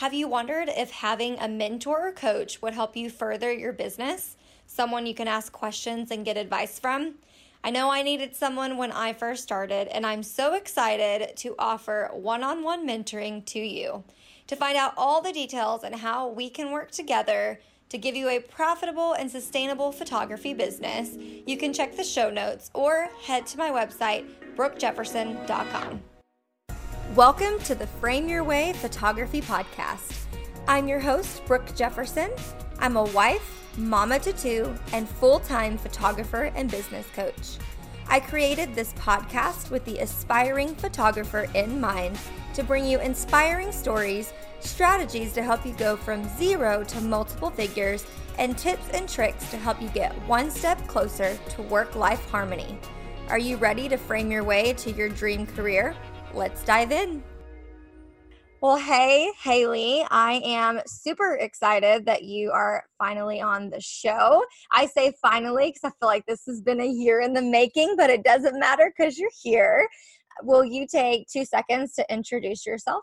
Have you wondered if having a mentor or coach would help you further your business? Someone you can ask questions and get advice from? I know I needed someone when I first started, and I'm so excited to offer one on one mentoring to you. To find out all the details and how we can work together to give you a profitable and sustainable photography business, you can check the show notes or head to my website, brookejefferson.com. Welcome to the Frame Your Way Photography Podcast. I'm your host, Brooke Jefferson. I'm a wife, mama to two, and full time photographer and business coach. I created this podcast with the aspiring photographer in mind to bring you inspiring stories, strategies to help you go from zero to multiple figures, and tips and tricks to help you get one step closer to work life harmony. Are you ready to frame your way to your dream career? Let's dive in. Well, hey, Haley, I am super excited that you are finally on the show. I say finally because I feel like this has been a year in the making, but it doesn't matter because you're here. Will you take two seconds to introduce yourself?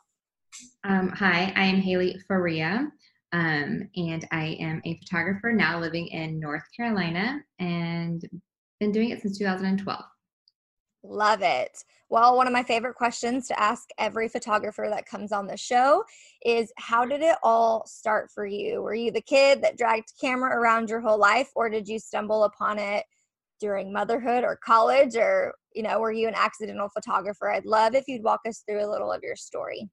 Um, hi, I am Haley Faria, um, and I am a photographer now living in North Carolina and been doing it since 2012. Love it. Well, one of my favorite questions to ask every photographer that comes on the show is how did it all start for you? Were you the kid that dragged camera around your whole life or did you stumble upon it during motherhood or college or, you know, were you an accidental photographer? I'd love if you'd walk us through a little of your story.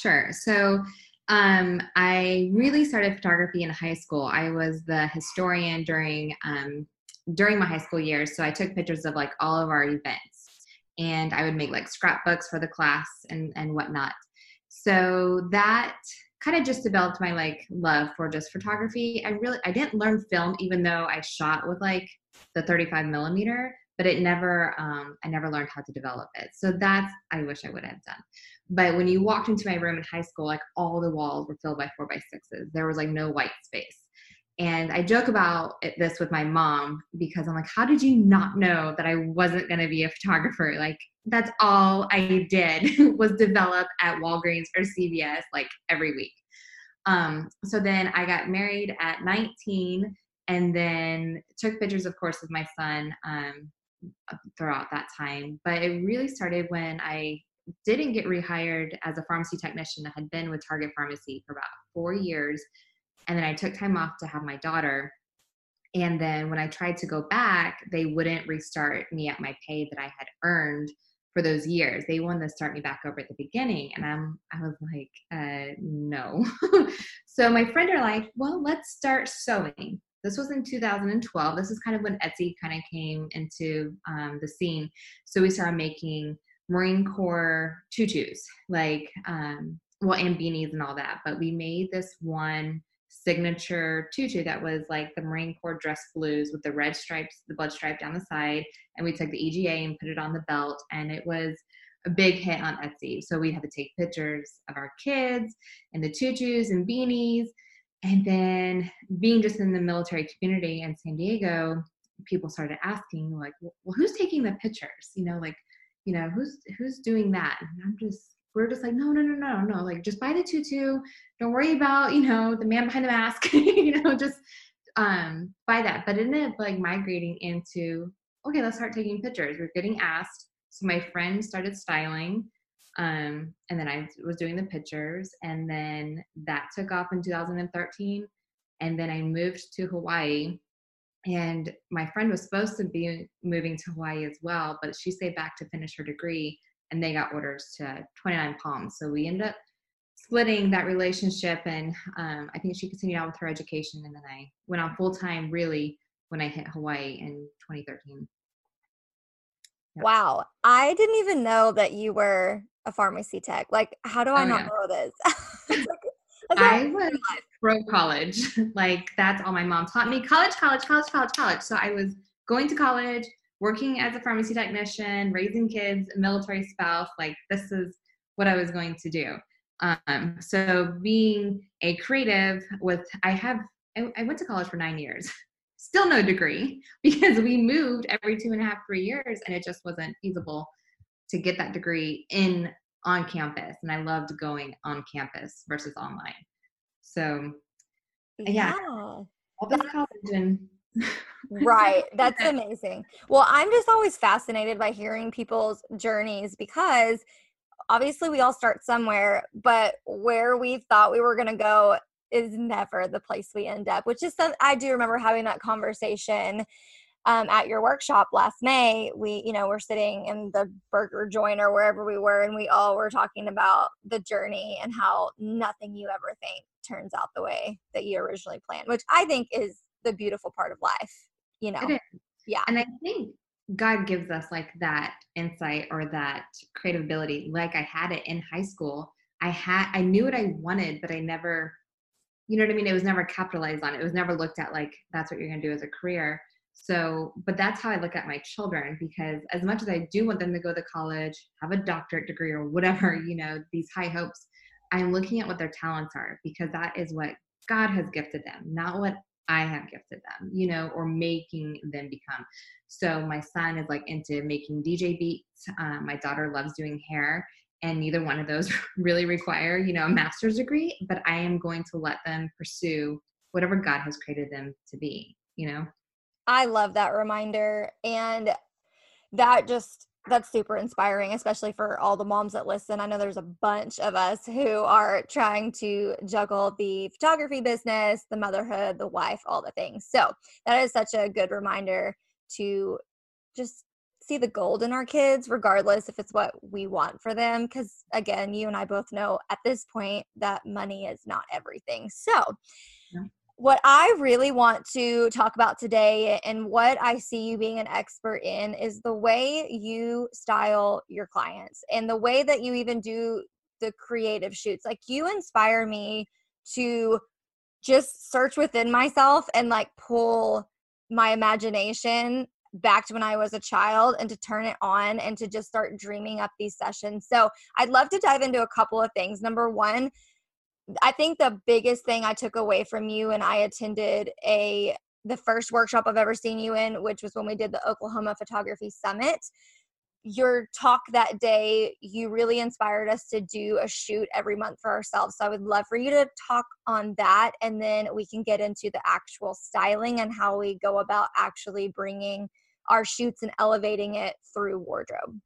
Sure. So, um, I really started photography in high school. I was the historian during um, during my high school years. So I took pictures of like all of our events and I would make like scrapbooks for the class and and whatnot. So that kind of just developed my like love for just photography. I really I didn't learn film even though I shot with like the 35 millimeter, but it never um, I never learned how to develop it. So that's I wish I would have done. But when you walked into my room in high school, like all the walls were filled by four by sixes. There was like no white space. And I joke about it, this with my mom because I'm like, how did you not know that I wasn't going to be a photographer? Like, that's all I did was develop at Walgreens or CVS like every week. Um, so then I got married at 19 and then took pictures, of course, of my son um, throughout that time. But it really started when I didn't get rehired as a pharmacy technician. I had been with Target Pharmacy for about four years and then I took time off to have my daughter. And then when I tried to go back, they wouldn't restart me at my pay that I had earned for those years. They wanted to start me back over at the beginning. And I'm I was like, uh, no. so my friend are like, well, let's start sewing. This was in 2012. This is kind of when Etsy kind of came into um, the scene. So we started making Marine Corps tutus, like um, well, and beanies and all that. But we made this one signature tutu that was like the Marine Corps dress blues with the red stripes, the blood stripe down the side. And we took the EGA and put it on the belt, and it was a big hit on Etsy. So we had to take pictures of our kids and the tutus and beanies. And then being just in the military community in San Diego, people started asking, like, well, who's taking the pictures? You know, like, you know, who's who's doing that? And I'm just we're just like, no, no, no, no, no. Like, just buy the tutu. Don't worry about, you know, the man behind the mask. you know, just um buy that. But in it like migrating into, okay, let's start taking pictures. We're getting asked. So my friend started styling. Um, and then I was doing the pictures, and then that took off in 2013. And then I moved to Hawaii and my friend was supposed to be moving to Hawaii as well, but she stayed back to finish her degree and they got orders to 29 Palms. So we ended up splitting that relationship, and um, I think she continued on with her education, and then I went on full time really when I hit Hawaii in 2013. Yep. Wow, I didn't even know that you were a pharmacy tech. Like, how do I oh, not yeah. know this? I was pro college. like that's all my mom taught me. College, college, college, college, college. So I was going to college, working as a pharmacy technician, raising kids, military spouse, like this is what I was going to do. Um, so being a creative with, I have, I, I went to college for nine years, still no degree because we moved every two and a half, three years and it just wasn't feasible to get that degree in on campus and I loved going on campus versus online. So yeah, yeah. all this college and right. That's amazing. Well, I'm just always fascinated by hearing people's journeys because obviously we all start somewhere, but where we thought we were going to go is never the place we end up, which is some, I do remember having that conversation um, at your workshop last May. We, you know, we're sitting in the burger joint or wherever we were, and we all were talking about the journey and how nothing you ever think turns out the way that you originally planned, which I think is the beautiful part of life, you know? Yeah. And I think God gives us like that insight or that creative ability. Like I had it in high school. I had I knew what I wanted, but I never, you know what I mean? It was never capitalized on. It was never looked at like that's what you're gonna do as a career. So, but that's how I look at my children because as much as I do want them to go to college, have a doctorate degree or whatever, you know, these high hopes, I'm looking at what their talents are because that is what God has gifted them, not what I have gifted them, you know, or making them become. So my son is like into making DJ beats. Um, my daughter loves doing hair, and neither one of those really require, you know, a master's degree. But I am going to let them pursue whatever God has created them to be, you know. I love that reminder, and that just that's super inspiring, especially for all the moms that listen. I know there's a bunch of us who are trying to juggle the photography business, the motherhood, the wife, all the things. So that is such a good reminder to just see the gold in our kids, regardless if it's what we want for them. Because again, you and I both know at this point that money is not everything. So, yeah what I really want to talk about today and what I see you being an expert in is the way you style your clients and the way that you even do the creative shoots. Like you inspire me to just search within myself and like pull my imagination back to when I was a child and to turn it on and to just start dreaming up these sessions. So, I'd love to dive into a couple of things. Number one, I think the biggest thing I took away from you, and I attended a the first workshop I've ever seen you in, which was when we did the Oklahoma Photography Summit. Your talk that day, you really inspired us to do a shoot every month for ourselves. So I would love for you to talk on that, and then we can get into the actual styling and how we go about actually bringing our shoots and elevating it through wardrobe.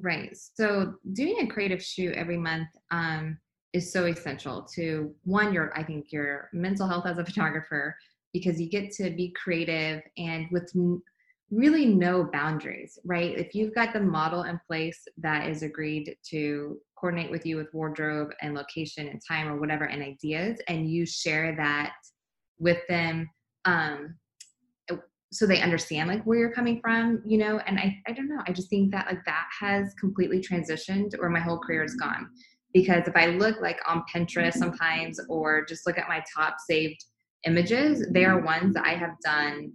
Right. So doing a creative shoot every month. Um, is so essential to one your i think your mental health as a photographer because you get to be creative and with really no boundaries right? If you've got the model in place that is agreed to coordinate with you with wardrobe and location and time or whatever and ideas and you share that with them um so they understand like where you're coming from you know and i i don't know i just think that like that has completely transitioned or my whole career is gone because if I look like on Pinterest sometimes or just look at my top saved images, they are ones that I have done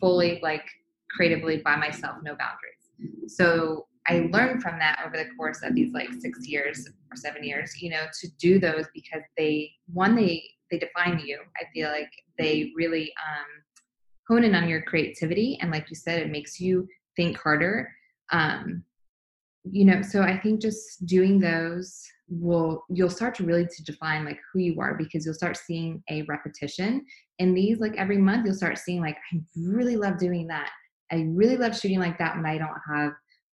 fully like creatively by myself, no boundaries. So I learned from that over the course of these like six years or seven years, you know, to do those because they one they they define you. I feel like they really um, hone in on your creativity and like you said, it makes you think harder. Um, you know, so I think just doing those will you'll start to really to define like who you are because you'll start seeing a repetition. In these like every month you'll start seeing like i really love doing that. I really love shooting like that when i don't have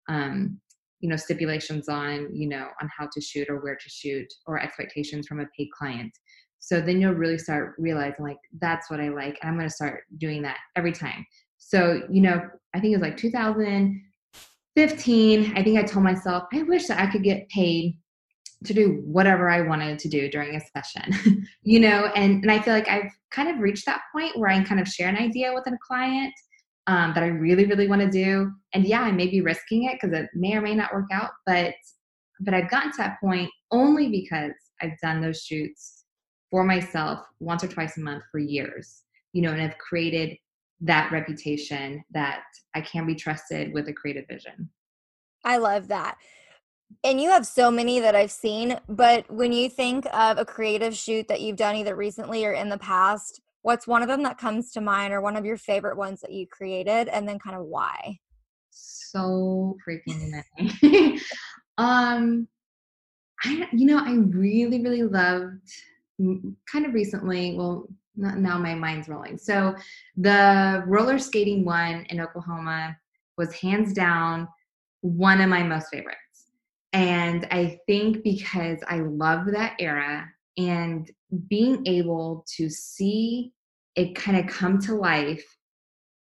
um you know stipulations on you know on how to shoot or where to shoot or expectations from a paid client. So then you'll really start realizing like that's what i like and i'm going to start doing that every time. So you know i think it was like 2015 i think i told myself i wish that i could get paid to do whatever I wanted to do during a session, you know, and, and I feel like I've kind of reached that point where I can kind of share an idea with a client um, that I really, really want to do. And yeah, I may be risking it because it may or may not work out, but, but I've gotten to that point only because I've done those shoots for myself once or twice a month for years, you know, and I've created that reputation that I can be trusted with a creative vision. I love that and you have so many that I've seen, but when you think of a creative shoot that you've done either recently or in the past, what's one of them that comes to mind or one of your favorite ones that you created and then kind of why? So freaking many. um I, you know, I really, really loved kind of recently, well, now my mind's rolling. So the roller skating one in Oklahoma was hands down one of my most favorites. And I think because I love that era and being able to see it kind of come to life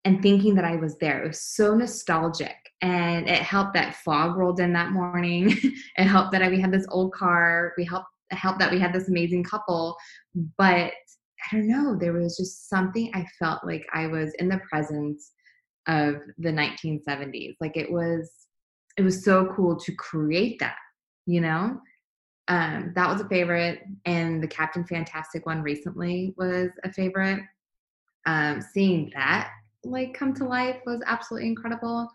and thinking that I was there, it was so nostalgic. And it helped that fog rolled in that morning. it helped that we had this old car. We helped helped that we had this amazing couple. But I don't know, there was just something I felt like I was in the presence of the 1970s. Like it was it was so cool to create that, you know? Um, that was a favorite, and the Captain Fantastic one recently was a favorite. Um, seeing that like come to life was absolutely incredible.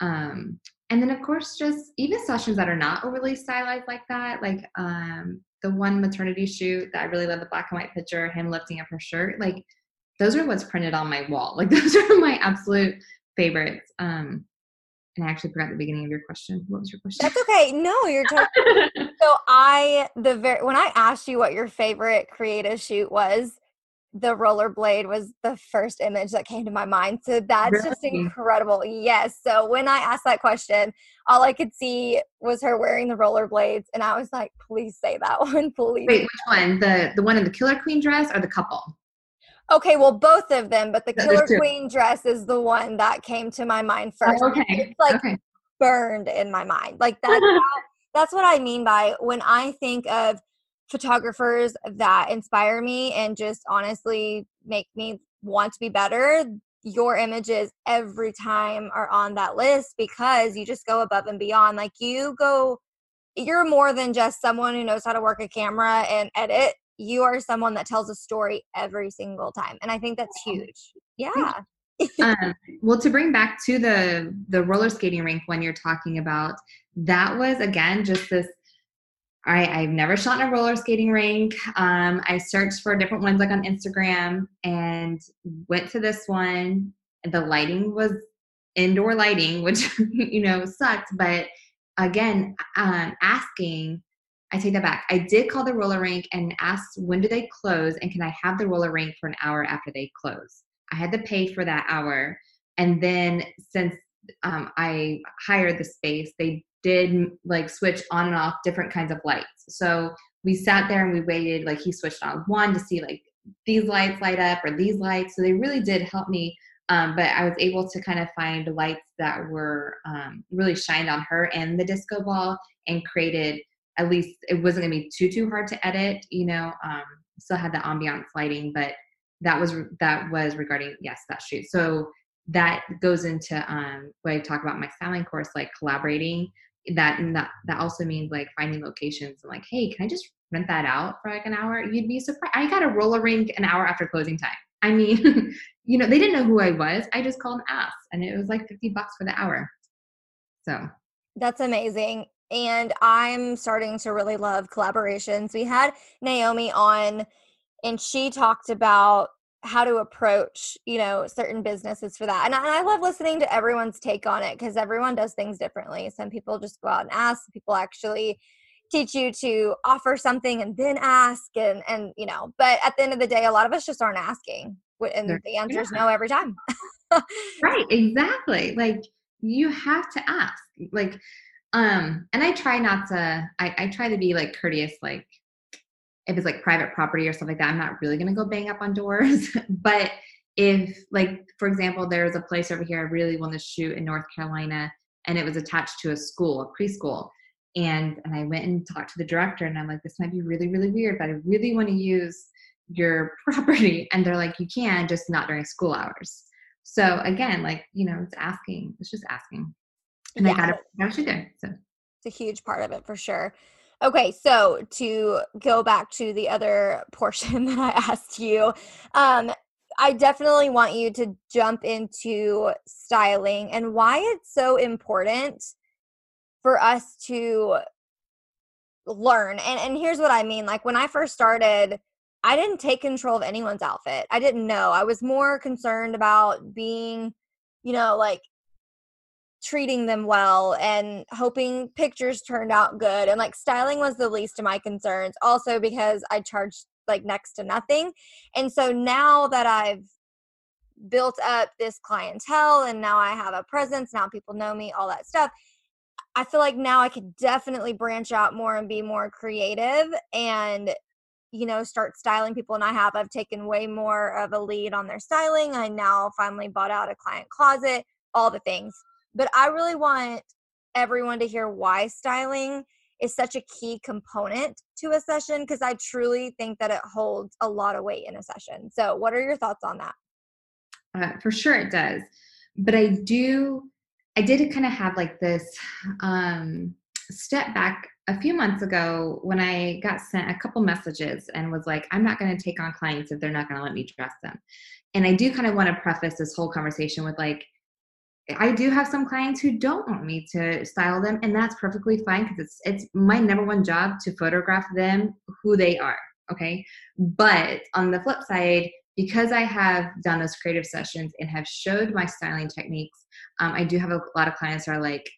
Um, and then of course just even sessions that are not overly stylized like that, like um, the one maternity shoot that I really love the black and white picture, him lifting up her shirt, like those are what's printed on my wall. Like those are my absolute favorites. Um, and I actually forgot the beginning of your question. What was your question? That's okay. No, you're talking. so I the very when I asked you what your favorite creative shoot was, the rollerblade was the first image that came to my mind. So that's really? just incredible. Yes. So when I asked that question, all I could see was her wearing the rollerblades, and I was like, "Please say that one, please." Wait, which one? The the one in the Killer Queen dress or the couple? Okay, well, both of them, but the Killer Queen dress is the one that came to my mind oh, first. Oh, okay. It's like okay. burned in my mind. Like that's that's what I mean by when I think of photographers that inspire me and just honestly make me want to be better your images every time are on that list because you just go above and beyond like you go you're more than just someone who knows how to work a camera and edit you are someone that tells a story every single time and i think that's huge yeah um, well to bring back to the the roller skating rink when you're talking about that was again just this I, I've never shot in a roller skating rink. Um, I searched for different ones like on Instagram and went to this one. The lighting was indoor lighting, which, you know, sucked. But again, um, asking, I take that back. I did call the roller rink and asked when do they close and can I have the roller rink for an hour after they close? I had to pay for that hour. And then since um, I hired the space, they did like switch on and off different kinds of lights. So we sat there and we waited, like he switched on one to see like these lights light up or these lights. So they really did help me. Um, but I was able to kind of find lights that were um, really shined on her and the disco ball and created at least it wasn't gonna be too too hard to edit. You know, um, still had the ambiance lighting, but that was that was regarding yes that shoot. So that goes into um, what I talk about my styling course, like collaborating that and that that also means like finding locations and like hey can i just rent that out for like an hour? You'd be surprised i got a roller rink an hour after closing time. I mean you know they didn't know who i was. I just called and asked and it was like 50 bucks for the hour. So. That's amazing and i'm starting to really love collaborations. We had naomi on and she talked about how to approach you know certain businesses for that and I, and I love listening to everyone's take on it because everyone does things differently. Some people just go out and ask people actually teach you to offer something and then ask and and you know but at the end of the day a lot of us just aren't asking and the answer is no every time. Right exactly like you have to ask like um and i try not to i, I try to be like courteous like if it's like private property or stuff like that, I'm not really gonna go bang up on doors. but if like for example, there's a place over here I really want to shoot in North Carolina and it was attached to a school, a preschool. And and I went and talked to the director and I'm like, this might be really, really weird, but I really want to use your property. And they're like, you can, just not during school hours. So again, like, you know, it's asking, it's just asking. And yeah. I got it, I was there. So it's a huge part of it for sure. Okay, so to go back to the other portion that I asked you, um, I definitely want you to jump into styling and why it's so important for us to learn. And and here's what I mean. Like when I first started, I didn't take control of anyone's outfit. I didn't know. I was more concerned about being, you know, like treating them well and hoping pictures turned out good and like styling was the least of my concerns also because i charged like next to nothing and so now that i've built up this clientele and now i have a presence now people know me all that stuff i feel like now i could definitely branch out more and be more creative and you know start styling people and i have i've taken way more of a lead on their styling i now finally bought out a client closet all the things but I really want everyone to hear why styling is such a key component to a session because I truly think that it holds a lot of weight in a session. So, what are your thoughts on that? Uh, for sure, it does. But I do, I did kind of have like this um, step back a few months ago when I got sent a couple messages and was like, I'm not going to take on clients if they're not going to let me dress them. And I do kind of want to preface this whole conversation with like, I do have some clients who don't want me to style them, and that's perfectly fine because it's it's my number one job to photograph them who they are. Okay, but on the flip side, because I have done those creative sessions and have showed my styling techniques, um, I do have a lot of clients who are like,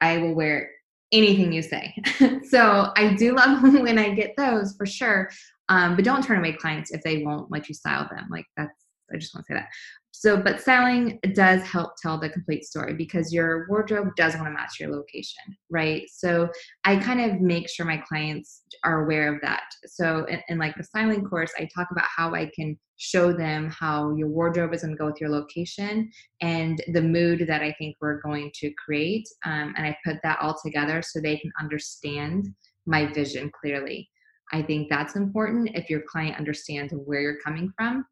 I will wear anything you say. so I do love when I get those for sure. Um, but don't turn away clients if they won't let you style them. Like that's I just want to say that. So, but styling does help tell the complete story because your wardrobe does want to match your location, right? So, I kind of make sure my clients are aware of that. So, in, in like the styling course, I talk about how I can show them how your wardrobe is going to go with your location and the mood that I think we're going to create. Um, and I put that all together so they can understand my vision clearly. I think that's important if your client understands where you're coming from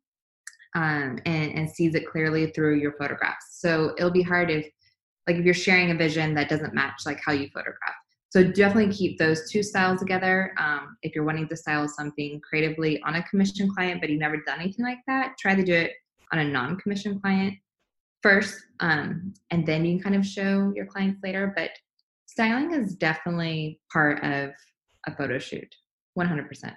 um, and, and sees it clearly through your photographs. So it'll be hard if, like, if you're sharing a vision that doesn't match like how you photograph. So definitely keep those two styles together. Um, if you're wanting to style something creatively on a commission client, but you've never done anything like that, try to do it on a non-commission client first, um, and then you can kind of show your clients later. But styling is definitely part of a photo shoot, 100%.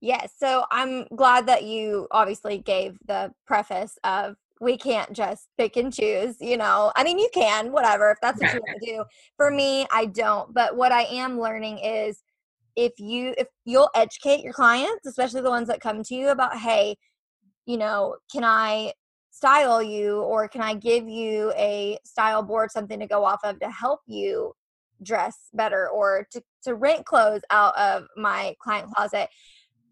Yes. So I'm glad that you obviously gave the preface of we can't just pick and choose, you know. I mean, you can, whatever, if that's what you want to do. For me, I don't. But what I am learning is if you if you'll educate your clients, especially the ones that come to you about, hey, you know, can I style you or can I give you a style board, something to go off of to help you dress better or to, to rent clothes out of my client closet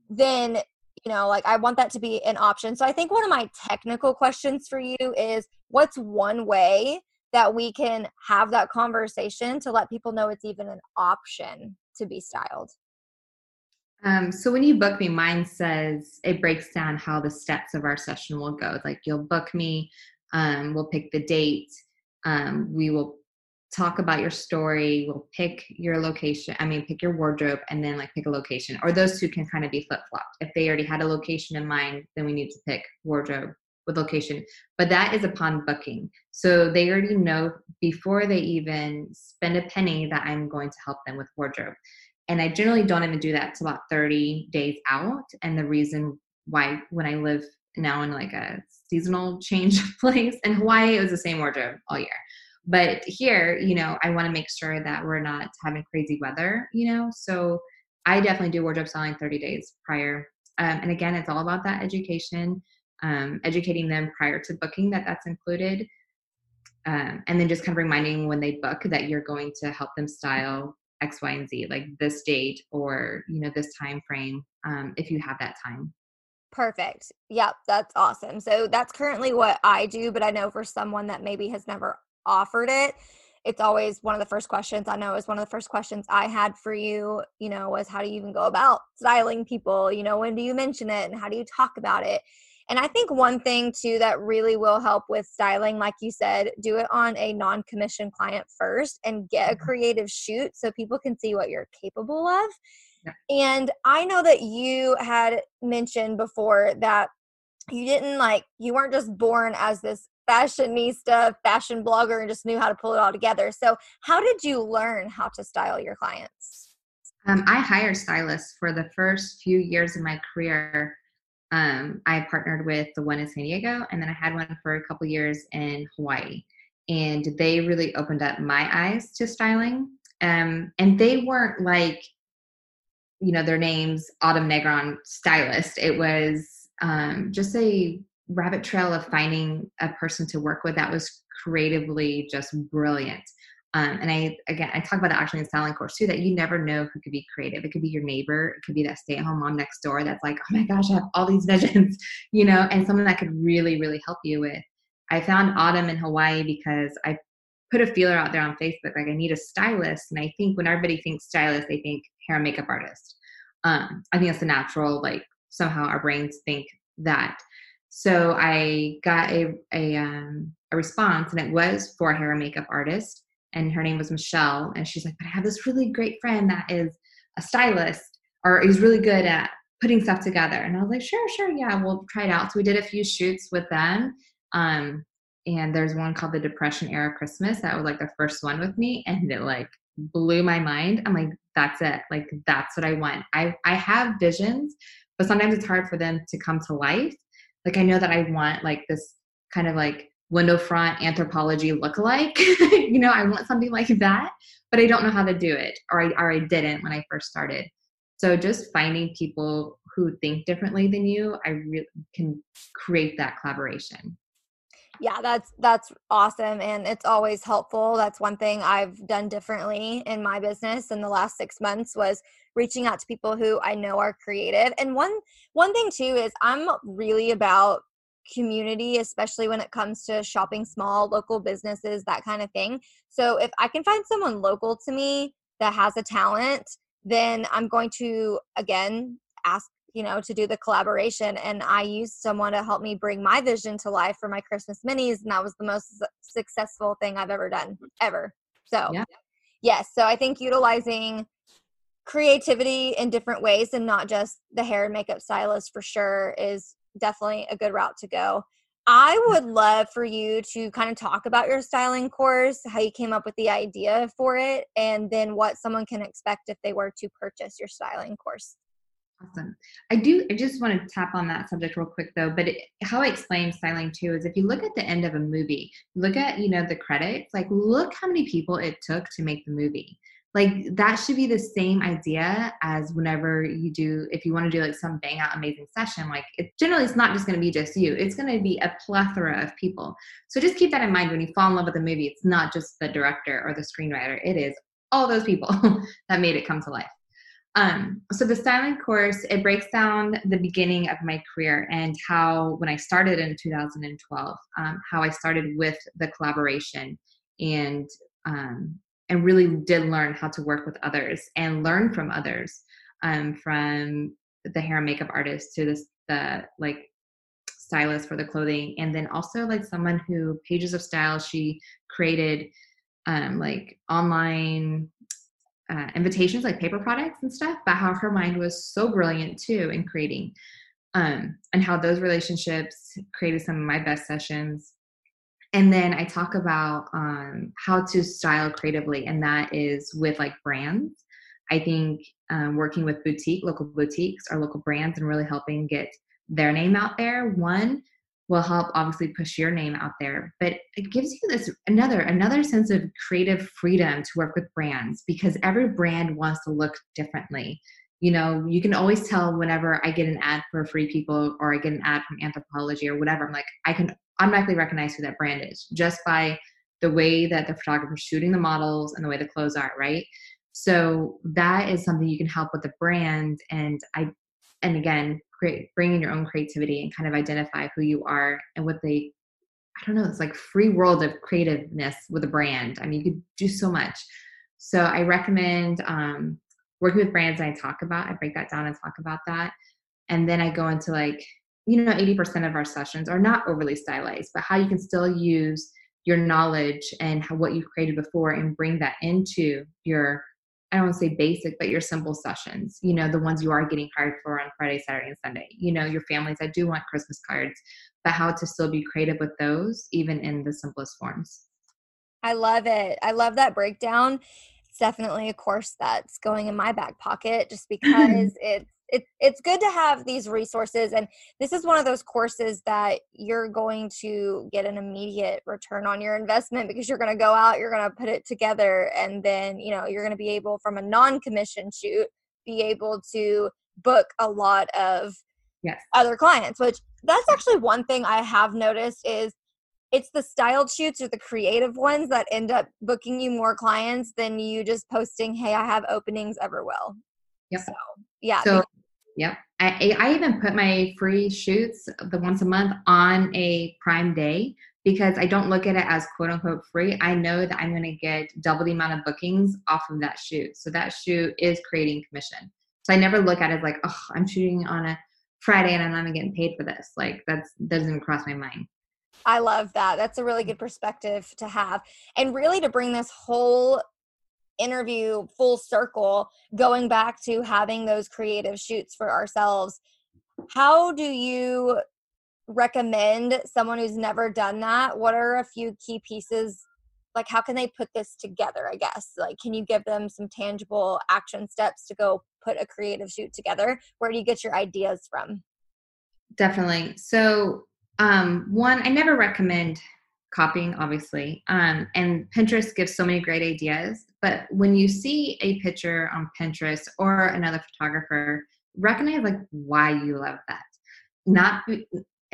then you know like i want that to be an option. So i think one of my technical questions for you is what's one way that we can have that conversation to let people know it's even an option to be styled? Um, so when you book me mine says it breaks down how the steps of our session will go. Like you'll book me um, we'll pick the date um, we will talk about your story we'll pick your location i mean pick your wardrobe and then like pick a location or those two can kind of be flip-flopped. If they already had a location in mind then we need to pick wardrobe with location but that is upon booking. So they already know before they even spend a penny that i'm going to help them with wardrobe. And i generally don't even do that till about 30 days out and the reason why when i live now in like a seasonal change place in hawaii it was the same wardrobe all year but here you know i want to make sure that we're not having crazy weather you know so i definitely do wardrobe styling 30 days prior um, and again it's all about that education um, educating them prior to booking that that's included um, and then just kind of reminding when they book that you're going to help them style x y and z like this date or you know this time frame um, if you have that time Perfect. Yep, that's awesome. So that's currently what I do, but I know for someone that maybe has never offered it it's always one of the first questions i know is one of the first questions i had for you you know was how do you even go about styling people you know when do you mention it and how do you talk about it and i think one thing too that really will help with styling like you said do it on a non-commission client first and get a mm-hmm. creative shoot so people can see what you're capable of yeah. and i know that you had mentioned before that you didn't like you weren't just born as this fashionista, fashion blogger, and just knew how to pull it all together. So, how did you learn how to style your clients? Um, I hired stylists for the first few years of my career. Um, I partnered with the one in San Diego, and then I had one for a couple years in Hawaii. and they really opened up my eyes to styling. Um, and they weren't like, you know, their names Autumn Negron stylist. It was um, just a rabbit trail of finding a person to work with that was creatively just brilliant. Um, and I again I talk about the actually in styling course too that you never know who could be creative. It could be your neighbor, it could be that stay-at-home mom next door that's like, oh my gosh, I have all these visions, you know, and someone that could really, really help you with. I found Autumn in Hawaii because I put a feeler out there on Facebook, like I need a stylist. And I think when everybody thinks stylist, they think hair and makeup artist. Um, I think it's the natural, like somehow our brains think that. So I got a a, um, a response, and it was for a hair and makeup artist and her name was Michelle. And she's like, but I have this really great friend that is a stylist or he's really good at putting stuff together. And I was like, sure, sure, yeah, we'll try it out. So we did a few shoots with them. Um, and there's one called the Depression Era Christmas. That was like the first one with me. And it like blew my mind. I'm like, that's it. like that's what I want. I I have visions, but sometimes it's hard for them to come to life. Like I know that I want like this kind of like window front Anthropologie lookalike. you know, I want something like that, but I don't know how to do it, or I, or I didn't when I first started. So just finding people who think differently than you, I really can create that collaboration. Yeah, that's that's awesome and it's always helpful. That's one thing I've done differently in my business in the last 6 months was reaching out to people who I know are creative. And one one thing too is I'm really about community, especially when it comes to shopping small, local businesses, that kind of thing. So if I can find someone local to me that has a talent, then I'm going to again ask you know to do the collaboration and i used someone to help me bring my vision to life for my christmas minis and that was the most successful thing i've ever done ever so yeah. yes so i think utilizing creativity in different ways and not just the hair and makeup stylist for sure is definitely a good route to go. I mm. would love for you to kind of talk about your styling course, how you came up with the idea for it, and then what someone can expect if they were to purchase your styling course. Awesome. I do. I just want to tap on that subject real quick, though. But it, how I explain styling too is if you look at the end of a movie, look at you know the credits. Like, look how many people it took to make the movie like that should be the same idea as whenever you do if you want to do like some bang out amazing session like it generally it's not just going to be just you it's going to be a plethora of people. So just keep that in mind when you fall in love with a movie it's not just the director or the screenwriter it is all those people that made it come to life. Um, so the styling course it breaks down the beginning of my career and how when i started in 2012 um, how i started with the collaboration and um, and really did learn how to work with others and learn from others um, from the hair and makeup artist to this the like stylist for the clothing. And then also like someone who pages of style she created um, like online uh, invitations like paper products and stuff but how her mind was so brilliant too in creating um, and how those relationships created some of my best sessions and then i talk about um, how to style creatively and that is with like brands. I think um, working with boutique local boutiques or local brands and really helping get their name out there one will help obviously push your name out there but it gives you this another another sense of creative freedom to work with brands because every brand wants to look differently. You know you can always tell whenever i get an ad for free people or i get an ad from Anthropologie or whatever i'm like i can automatically recognize who that brand is just by the way that the photographer's shooting the models and the way the clothes are, right? So that is something you can help with the brand and I and again create bring in your own creativity and kind of identify who you are and what they I don't know, it's like free world of creativeness with a brand. I mean, you could do so much. So I recommend um, working with brands I talk about. I break that down and talk about that. And then I go into like you know 80% of our sessions are not overly stylized but how you can still use your knowledge and how, what you've created before and bring that into your i don't want to say basic but your simple sessions you know the ones you are getting hired for on friday saturday and sunday. You know your families i do want christmas cards but how to still be creative with those even in the simplest forms. I love it. I love that breakdown. It's definitely a course that's going in my back pocket just because it's it, it's good to have these resources and this is one of those courses that you're going to get an immediate return on your investment because you're going to go out you're going to put it together and then you know you're going to be able from a non-commission shoot be able to book a lot of yes. other clients which that's actually one thing i have noticed is it's the styled shoots or the creative ones that end up booking you more clients than you just posting hey i have openings ever will yep. so yeah so Yep. I, I even put my free shoots the once a month on a prime day because I don't look at it as quote unquote free. I know that I'm going to get double the amount of bookings off of that shoot. So that shoot is creating commission. So I never look at it like, oh, I'm shooting on a Friday and I'm not even getting paid for this. Like that's doesn't even cross my mind. I love that. That's a really good perspective to have. And really to bring this whole interview full circle going back to having those creative shoots for ourselves. How do you recommend someone who's never done that? What are a few key pieces? Like how can they put this together i guess? Like can you give them some tangible action steps to go put a creative shoot together? Where do you get your ideas from? Definitely. So um one i never recommend copying obviously um and pinterest gives so many great ideas but when you see a picture on Pinterest or another photographer, recognize like why you love that. Not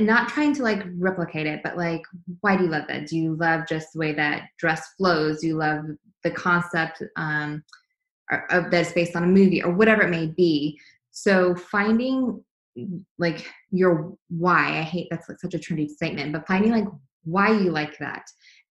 not trying to like replicate it, but like why do you love that? Do you love just the way that dress flows? Do you love the concept um, of that's based on a movie or whatever it may be? So finding like your why. I hate that's like such a trendy statement, but finding like why you like that.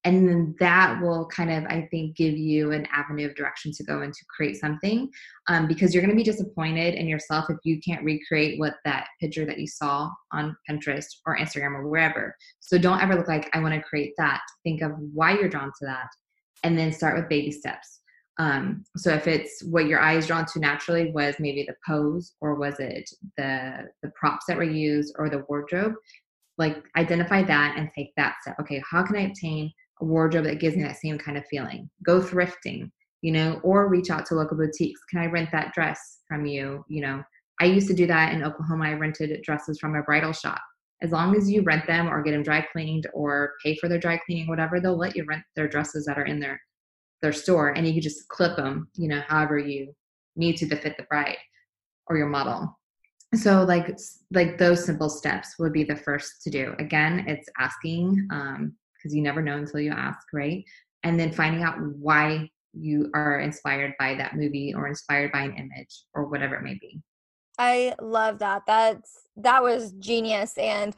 And then that will kind of i think give you an avenue of direction to go and to create something um, because you're going to be disappointed in yourself if you can't recreate what that picture that you saw on pinterest or instagram or wherever. So don't ever look like i want to create that. Think of why you're drawn to that and then start with baby steps. Um, so if it's what your eye is drawn to naturally was maybe the pose or was it the the props that were used or the wardrobe like identify that and take that step okay how can i obtain a wardrobe that gives me that same kind of feeling. Go thrifting, you know, or reach out to local boutiques. Can I rent that dress from you? You know, I used to do that in Oklahoma. I rented dresses from a bridal shop. As long as you rent them or get them dry cleaned or pay for their dry cleaning, whatever, they'll let you rent their dresses that are in their their store, and you can just clip them, you know, however you need to to fit the bride or your model. So like like those simple steps would be the first to do. Again, it's asking um, because you never know until you ask, right? And then finding out why you are inspired by that movie or inspired by an image or whatever it may be. I love that. That's that was genius and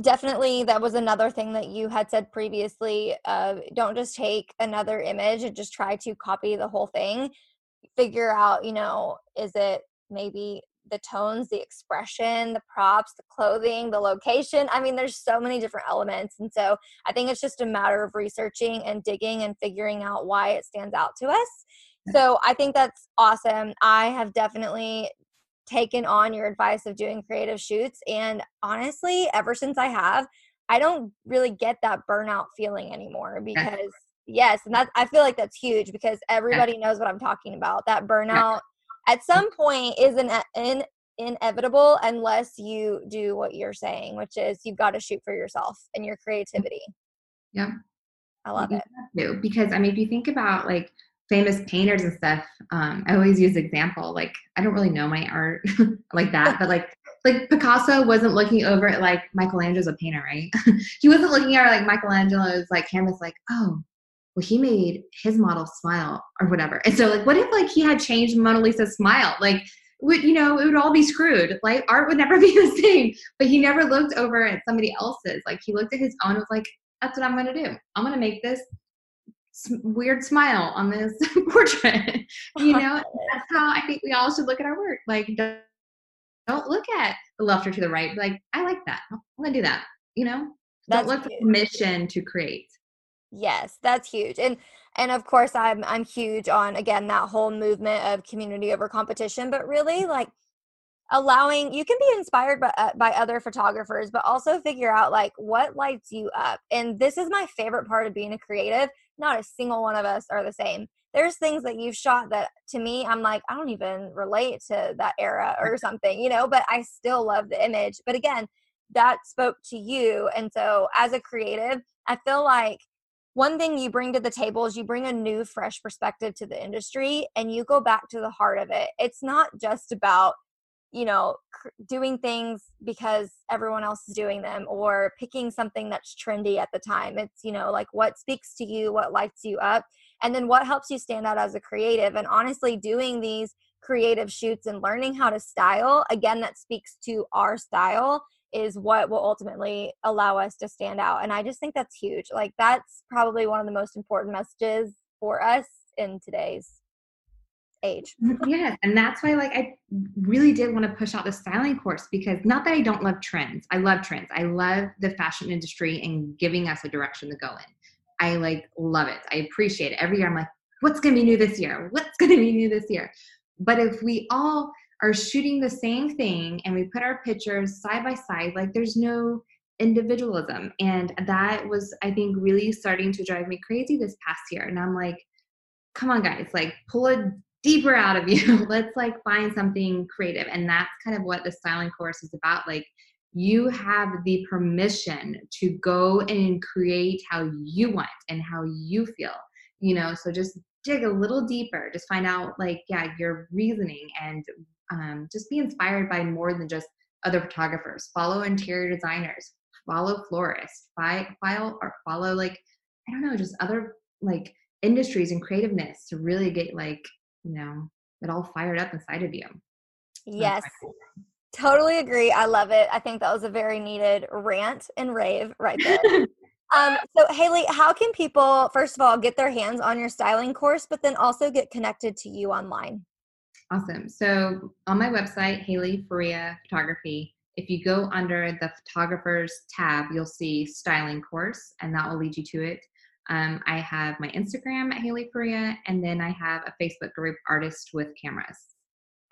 definitely that was another thing that you had said previously uh, don't just take another image and just try to copy the whole thing figure out you know is it maybe the tones, the expression, the props, the clothing, the location. I mean, there's so many different elements. And so I think it's just a matter of researching and digging and figuring out why it stands out to us. So I think that's awesome. I have definitely taken on your advice of doing creative shoots. And honestly, ever since I have, I don't really get that burnout feeling anymore eh. because yes, and that I feel like that's huge because everybody knows what I'm talking about. That burnout at some point is an, in, inevitable unless you do what you're saying, which is you've got to shoot for yourself and your creativity. Yeah. I love you it. Because I mean, if you think about like famous painters and stuff, um, I always use example. Like I don't really know my art like that, but like like Picasso wasn't looking over at like Michelangelo's a painter, right? he wasn't looking at like Michelangelo's like canvas, like oh, well, he made his model smile or whatever. And so, like, what if like he had changed Mona Lisa's smile? Like, would you know, it would all be screwed. Like, art would never be the same. But he never looked over at somebody else's. Like, he looked at his own and was like, "That's what I'm going to do. I'm going to make this weird smile on this portrait." you know, that's how I think we all should look at our work. Like, don't, don't look at the left or to the right. Like, I like that. I'm going to do that. You know, that's don't look for permission to create. Yes, that's huge. And and of course I'm I'm huge on again that whole movement of community over competition, but really like allowing you can be inspired by uh, by other photographers, but also figure out like what lights you up. And this is my favorite part of being a creative. not a single one of us are the same. There's things that you've shot that to me, I'm like, I don't even relate to that era or something, you know, but I still love the image. But again, that spoke to you. And so as a creative, I feel like one thing you bring to the table is you bring a new fresh perspective to the industry and you go back to the heart of it. It's not just about you know doing things because everyone else is doing them or picking something that's trendy at the time. It's you know like what speaks to you what lights you up and then what helps you stand out as a creative. And honestly doing these creative shoots and learning how to style again that speaks to our style is what will ultimately allow us to stand out. And I just think that's huge. Like that's probably one of the most important messages for us in today's age. Mm, yes, and that's why like I really did want to push out the styling course because not that I don't love trends. I love trends. I love the fashion industry and giving us a direction to go in. I like love it. I appreciate it. Every year I'm like, what's going to be new this year? What's going to be new this year? But if we all are shooting the same thing and we put our pictures side by side like there's no individualism. And that was i think really starting to drive me crazy this past year. And i'm like come on guys like pull it deeper out of you. Let's like find something creative. And that's kind of what the styling course is about. Like you have the permission to go and create how you want and how you feel you know? So just dig a little deeper. Just find out like yeah your reasoning and um, just be inspired by more than just other photographers. Follow interior designers, follow florists, file or follow like I don't know, just other like industries and creativeness to really get like you know it all fired up inside of you. Yes. Totally agree. I love it. I think that was a very needed rant and rave right there. um, so, Haley, how can people, first of all, get their hands on your styling course, but then also get connected to you online? Awesome. So on my website, Haley Faria Photography, if you go under the photographers tab, you'll see styling course, and that will lead you to it. Um, I have my Instagram at Haley Faria, and then I have a Facebook group, Artist with Cameras.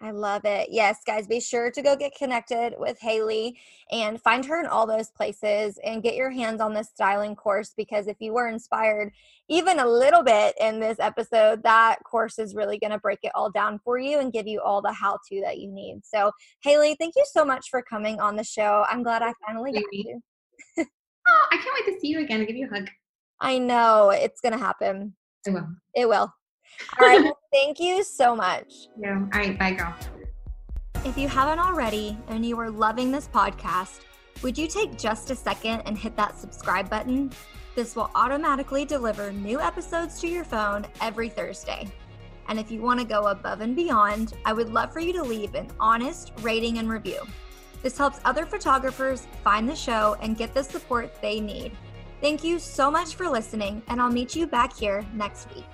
I love it. Yes, guys, be sure to go get connected with Haley and find her in all those places and get your hands on this styling course because if you were inspired even a little bit in this episode, that course is really going to break it all down for you and give you all the how to that you need. So, Haley, thank you so much for coming on the show. I'm glad I finally got you. oh, I can't wait to see you again and give you a hug. I know it's going to happen. It will. It will. All right. Thank you so much. Yeah. All right. Bye, girl. If you haven't already and you are loving this podcast, would you take just a second and hit that subscribe button? This will automatically deliver new episodes to your phone every Thursday. And if you want to go above and beyond, I would love for you to leave an honest rating and review. This helps other photographers find the show and get the support they need. Thank you so much for listening, and I'll meet you back here next week.